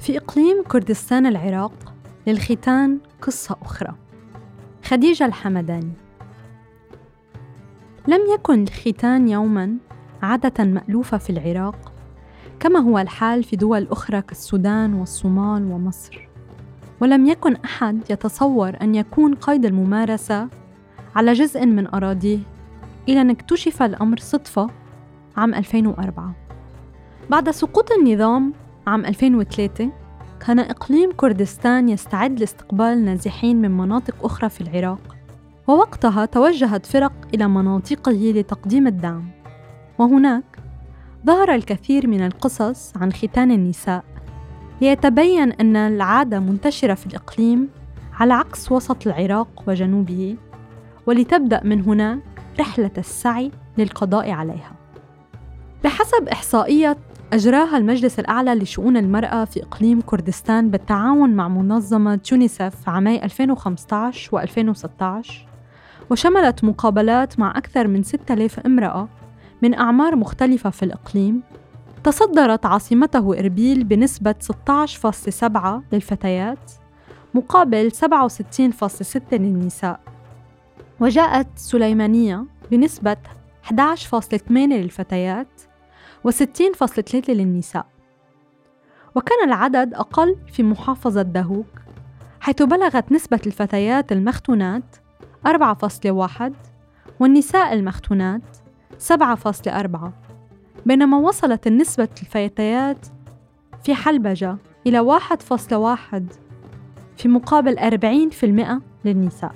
في إقليم كردستان العراق للختان قصة أخرى. خديجة الحمداني. لم يكن الختان يوما عادة مألوفة في العراق كما هو الحال في دول أخرى كالسودان والصومال ومصر. ولم يكن أحد يتصور أن يكون قيد الممارسة على جزء من أراضيه إلى أن اكتشف الأمر صدفة عام 2004 بعد سقوط النظام عام 2003 كان إقليم كردستان يستعد لاستقبال نازحين من مناطق أخرى في العراق. ووقتها توجهت فرق إلى مناطقه لتقديم الدعم. وهناك ظهر الكثير من القصص عن ختان النساء. ليتبين أن العادة منتشرة في الإقليم على عكس وسط العراق وجنوبه ولتبدأ من هناك رحلة السعي للقضاء عليها. بحسب إحصائية أجراها المجلس الأعلى لشؤون المرأة في إقليم كردستان بالتعاون مع منظمة يونيسف عامي 2015 و 2016 وشملت مقابلات مع أكثر من 6000 امرأة من أعمار مختلفة في الإقليم. تصدرت عاصمته إربيل بنسبة 16.7 للفتيات مقابل 67.6 للنساء. وجاءت سليمانية بنسبة 11.8 للفتيات و60.3 للنساء. وكان العدد أقل في محافظة دهوك حيث بلغت نسبة الفتيات المختونات 4.1 والنساء المختونات 7.4 بينما وصلت النسبة الفتيات في حلبجة إلى 1.1 في مقابل 40% للنساء.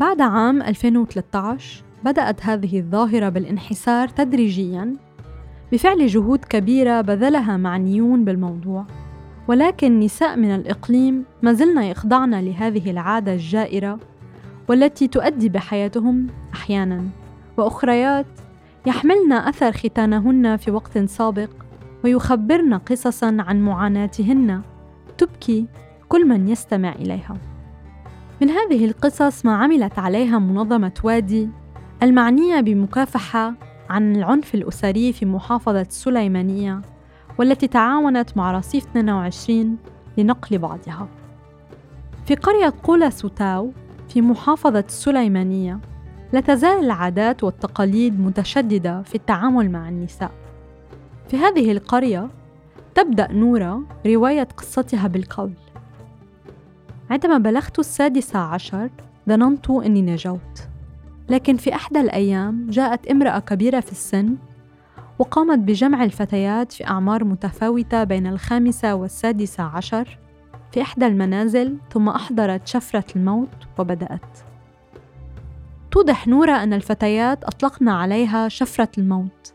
بعد عام 2013 بدأت هذه الظاهرة بالانحسار تدريجياً بفعل جهود كبيرة بذلها معنيون بالموضوع. ولكن نساء من الإقليم ما زلن يخضعن لهذه العادة الجائرة والتي تؤدي بحياتهم أحيانا. وأخريات يحملن أثر ختانهن في وقت سابق ويخبرن قصصا عن معاناتهن. تبكي كل من يستمع إليها. من هذه القصص ما عملت عليها منظمة وادي المعنية بمكافحة عن العنف الأسري في محافظة السليمانية والتي تعاونت مع رصيف 22 لنقل بعضها. في قرية قولا سوتاو في محافظة السليمانية لا تزال العادات والتقاليد متشددة في التعامل مع النساء. في هذه القرية تبدأ نورا رواية قصتها بالقول. عندما بلغت السادسة عشر ظننت أني نجوت. لكن في إحدى الأيام جاءت امرأة كبيرة في السن وقامت بجمع الفتيات في أعمار متفاوتة بين الخامسة والسادسة عشر في إحدى المنازل ثم أحضرت شفرة الموت وبدأت. توضح نورا أن الفتيات أطلقن عليها شفرة الموت.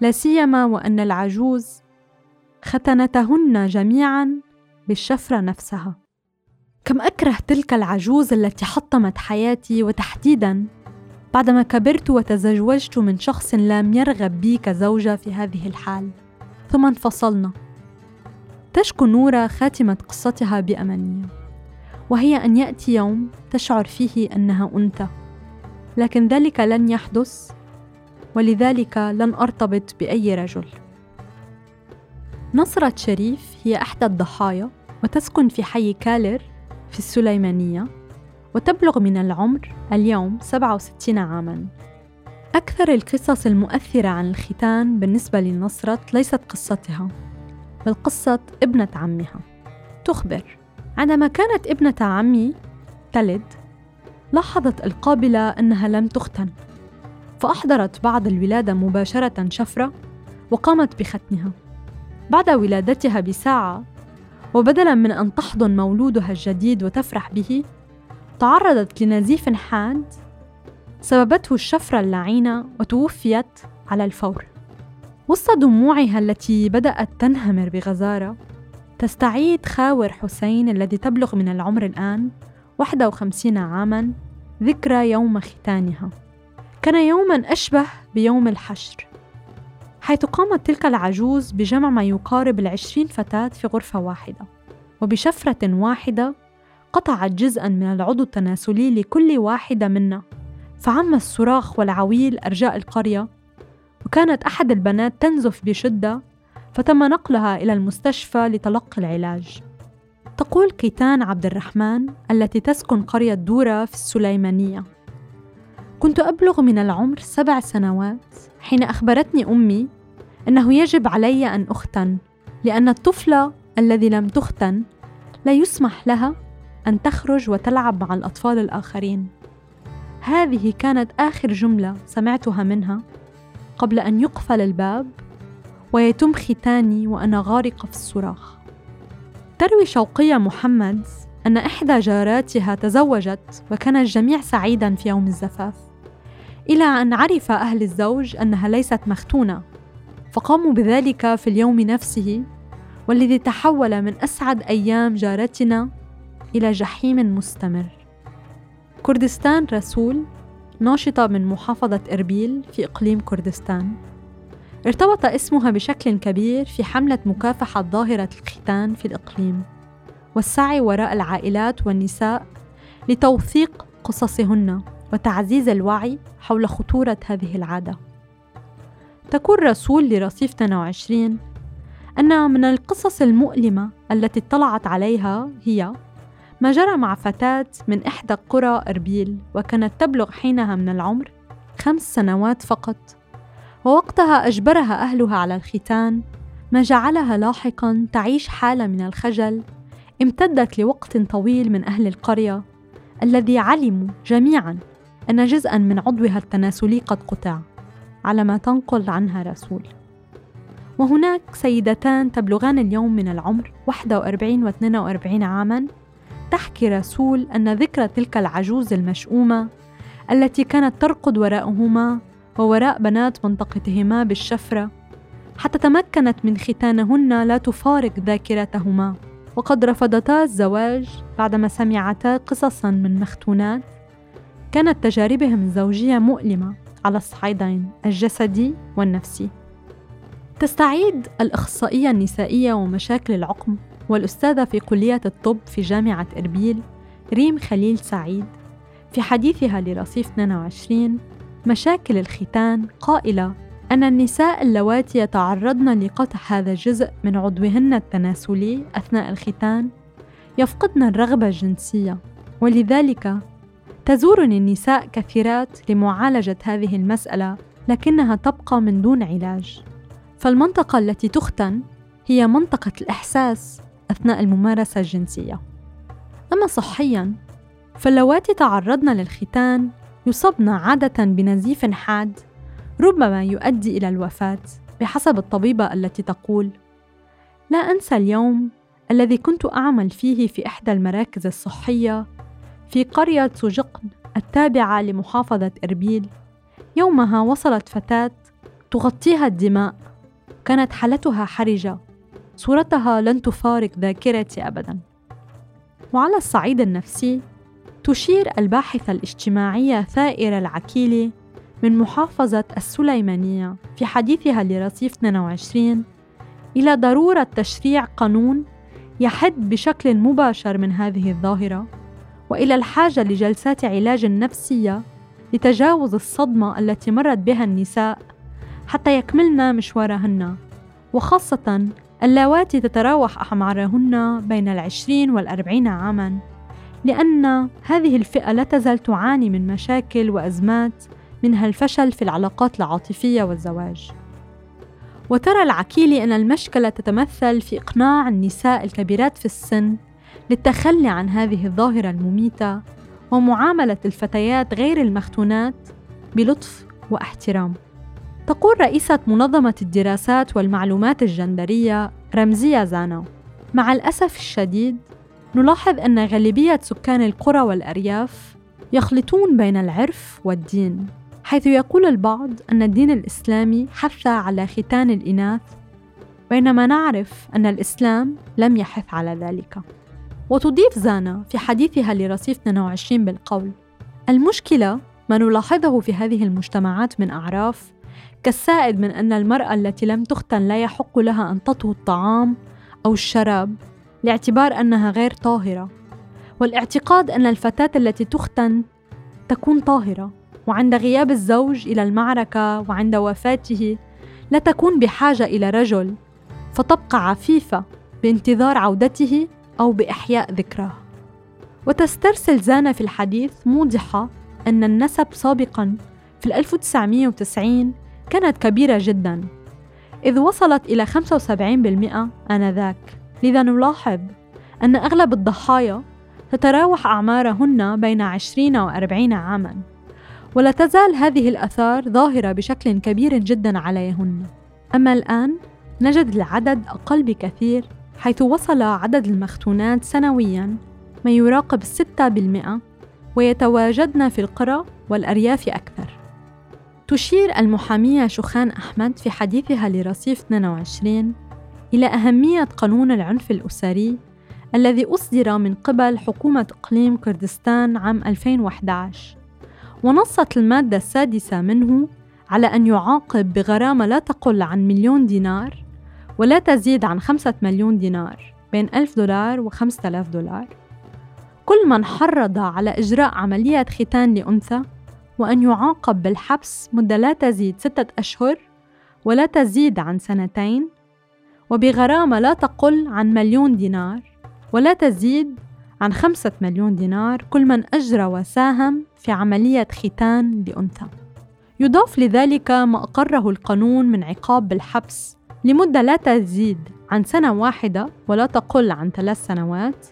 لا سيما وأن العجوز ختنتهن جميعا بالشفرة نفسها. كم أكره تلك العجوز التي حطمت حياتي وتحديدا بعدما كبرت وتزوجت من شخص لم يرغب بي كزوجة في هذه الحال. ثم انفصلنا. تشكو نورا خاتمة قصتها بأمانية. وهي أن يأتي يوم تشعر فيه أنها أنثى. لكن ذلك لن يحدث ولذلك لن أرتبط بأي رجل. نصرة شريف هي إحدى الضحايا وتسكن في حي كالر في السليمانية. وتبلغ من العمر اليوم 67 عاماً. أكثر القصص المؤثرة عن الختان بالنسبة لنصرة ليست قصتها بل قصة ابنة عمها. تخبر عندما كانت ابنة عمي تلد لاحظت القابلة أنها لم تختن فأحضرت بعد الولادة مباشرة شفرة وقامت بختنها. بعد ولادتها بساعة وبدلا من أن تحضن مولودها الجديد وتفرح به تعرضت لنزيف حاد سببته الشفرة اللعينة وتوفيت على الفور. وسط دموعها التي بدأت تنهمر بغزارة تستعيد خاور حسين الذي تبلغ من العمر الآن 51 عاماً ذكرى يوم ختانها. كان يوما أشبه بيوم الحشر حيث قامت تلك العجوز بجمع ما يقارب العشرين فتاة في غرفة واحدة وبشفرة واحدة قطعت جزءا من العضو التناسلي لكل واحدة منا. فعم الصراخ والعويل أرجاء القرية. وكانت أحد البنات تنزف بشدة فتم نقلها إلى المستشفى لتلقي العلاج. تقول كيتان عبد الرحمن التي تسكن قرية دورة في السليمانية. كنت أبلغ من العمر سبع سنوات حين أخبرتني أمي أنه يجب علي أن أختن لأن الطفلة الذي لم تختن لا يسمح لها أن تخرج وتلعب مع الأطفال الآخرين. هذه كانت آخر جملة سمعتها منها. قبل أن يقفل الباب ويتم ختاني وأنا غارقة في الصراخ. تروي شوقية محمد أن إحدى جاراتها تزوجت وكان الجميع سعيدا في يوم الزفاف إلى أن عرف أهل الزوج أنها ليست مختونة. فقاموا بذلك في اليوم نفسه والذي تحول من أسعد أيام جارتنا إلى جحيم مستمر. كردستان رسول ناشطة من محافظة إربيل في إقليم كردستان. ارتبط اسمها بشكل كبير في حملة مكافحة ظاهرة الختان في الإقليم والسعي وراء العائلات والنساء لتوثيق قصصهن وتعزيز الوعي حول خطورة هذه العادة. تقول رسول لرصيف 22 أن من القصص المؤلمة التي اطلعت عليها هي ما جرى مع فتاة من إحدى قرى أربيل وكانت تبلغ حينها من العمر خمس سنوات فقط. ووقتها أجبرها أهلها على الختان ما جعلها لاحقا تعيش حالة من الخجل امتدت لوقت طويل من أهل القرية الذي علموا جميعا أن جزءا من عضوها التناسلي قد قطع على ما تنقل عنها رسول. وهناك سيدتان تبلغان اليوم من العمر 41 و 42 عاما تحكي رسول أن ذكرى تلك العجوز المشؤومة التي كانت ترقد وراءهما ووراء بنات منطقتهما بالشفرة حتى تمكنت من ختانهن لا تفارق ذاكرتهما. وقد رفضتا الزواج بعدما سمعتا قصصا من مختونات. كانت تجاربهم الزوجية مؤلمة على الصعيدين الجسدي والنفسي. تستعيد الإخصائية النسائية ومشاكل العقم. والأستاذة في كلية الطب في جامعة إربيل ريم خليل سعيد. في حديثها لرصيف 22 مشاكل الختان قائلة أن النساء اللواتي يتعرضن لقطع هذا الجزء من عضوهن التناسلي أثناء الختان يفقدن الرغبة الجنسية. ولذلك تزورني النساء كثيرات لمعالجة هذه المسألة لكنها تبقى من دون علاج. فالمنطقة التي تختن هي منطقة الإحساس. أثناء الممارسة الجنسية أما صحياً فاللواتي تعرضن للختان يصبن عادة بنزيف حاد ربما يؤدي إلى الوفاة بحسب الطبيبة التي تقول: لا أنسى اليوم الذي كنت أعمل فيه في إحدى المراكز الصحية في قرية سجقن التابعة لمحافظة إربيل. يومها وصلت فتاة تغطيها الدماء، كانت حالتها حرجة، صورتها لن تفارق ذاكرتي أبداً. وعلى الصعيد النفسي، تشير الباحثة الاجتماعية ثائرة العكيلي من محافظة السليمانية في حديثها لرصيف 22 إلى ضرورة تشريع قانون يحد بشكل مباشر من هذه الظاهرة وإلى الحاجة لجلسات علاج نفسية لتجاوز الصدمة التي مرت بها النساء حتى يكملن مشوارهن وخاصة اللواتي تتراوح أعمارهن بين العشرين والأربعين عاماً لأن هذه الفئة لا تزال تعاني من مشاكل وأزمات منها الفشل في العلاقات العاطفية والزواج. وترى العكيلي أن المشكلة تتمثل في إقناع النساء الكبيرات في السن للتخلي عن هذه الظاهرة المميتة ومعاملة الفتيات غير المختونات بلطف واحترام. تقول رئيسة منظمة الدراسات والمعلومات الجندرية رمزية زانا: مع الأسف الشديد نلاحظ أن غالبية سكان القرى والأرياف يخلطون بين العرف والدين حيث يقول البعض أن الدين الإسلامي حث على ختان الإناث بينما نعرف أن الإسلام لم يحث على ذلك. وتضيف زانا في حديثها لرصيف 22 بالقول المشكلة ما نلاحظه في هذه المجتمعات من أعراف كالسائد من أن المرأة التي لم تختن لا يحق لها أن تطهو الطعام أو الشراب لاعتبار أنها غير طاهرة والاعتقاد أن الفتاة التي تختن تكون طاهرة وعند غياب الزوج إلى المعركة وعند وفاته لا تكون بحاجة إلى رجل فتبقى عفيفة بانتظار عودته أو بإحياء ذكراه. وتسترسل زانا في الحديث موضحة أن النسب سابقاً في 1990 كانت كبيرة جداً. إذ وصلت إلى 75% آنذاك. لذا نلاحظ أن أغلب الضحايا تتراوح أعمارهن بين 20 و 40 عاماً ولا تزال هذه الآثار ظاهرة بشكل كبير جدا عليهن. أما الآن نجد العدد أقل بكثير حيث وصل عدد المختونات سنوياً ما يراقب 6% ويتواجدن في القرى والأرياف أكثر. تشير المحامية شخان أحمد في حديثها لرصيف 22 إلى أهمية قانون العنف الأسري الذي أصدر من قبل حكومة إقليم كردستان عام 2011 ونصت المادة السادسة منه على أن يعاقب بغرامة لا تقل عن مليون دينار ولا تزيد عن خمسة مليون دينار بين ألف دولار وخمسة آلاف دولار. كل من حرض على إجراء عملية ختان لأنثى وأن يعاقب بالحبس مدة لا تزيد ستة أشهر ولا تزيد عن سنتين وبغرامة لا تقل عن مليون دينار ولا تزيد عن خمسة مليون دينار كل من أجرى وساهم في عملية ختان لأنثى. يضاف لذلك ما أقره القانون من عقاب بالحبس لمدة لا تزيد عن سنة واحدة ولا تقل عن ثلاث سنوات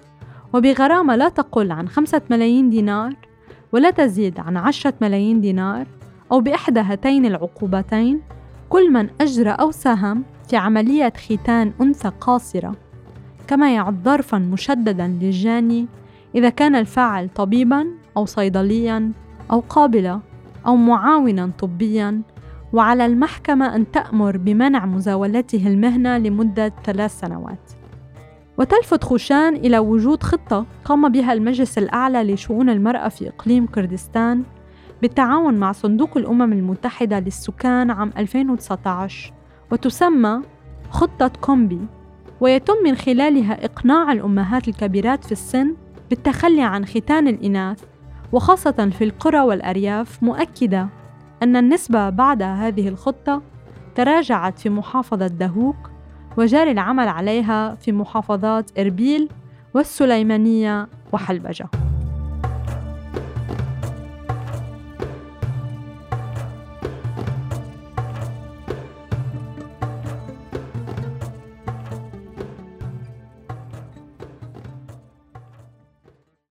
وبغرامة لا تقل عن خمسة ملايين دينار ولا تزيد عن عشرة ملايين دينار أو بإحدى هاتين العقوبتين كل من أجرى أو ساهم في عملية ختان أنثى قاصرة كما يعد ظرفا مشددا للجاني إذا كان الفاعل طبيبا أو صيدليا أو قابلة أو معاونا طبيا وعلى المحكمة أن تأمر بمنع مزاولته المهنة لمدة ثلاث سنوات. وتلفت خوشان إلى وجود خطة قام بها المجلس الأعلى لشؤون المرأة في إقليم كردستان بالتعاون مع صندوق الأمم المتحدة للسكان عام 2019 وتسمى خطة كومبي ويتم من خلالها إقناع الأمهات الكبيرات في السن بالتخلي عن ختان الإناث وخاصة في القرى والأرياف مؤكدة أن النسبة بعد هذه الخطة تراجعت في محافظة دهوك وجاري العمل عليها في محافظات إربيل والسليمانية وحلبجة.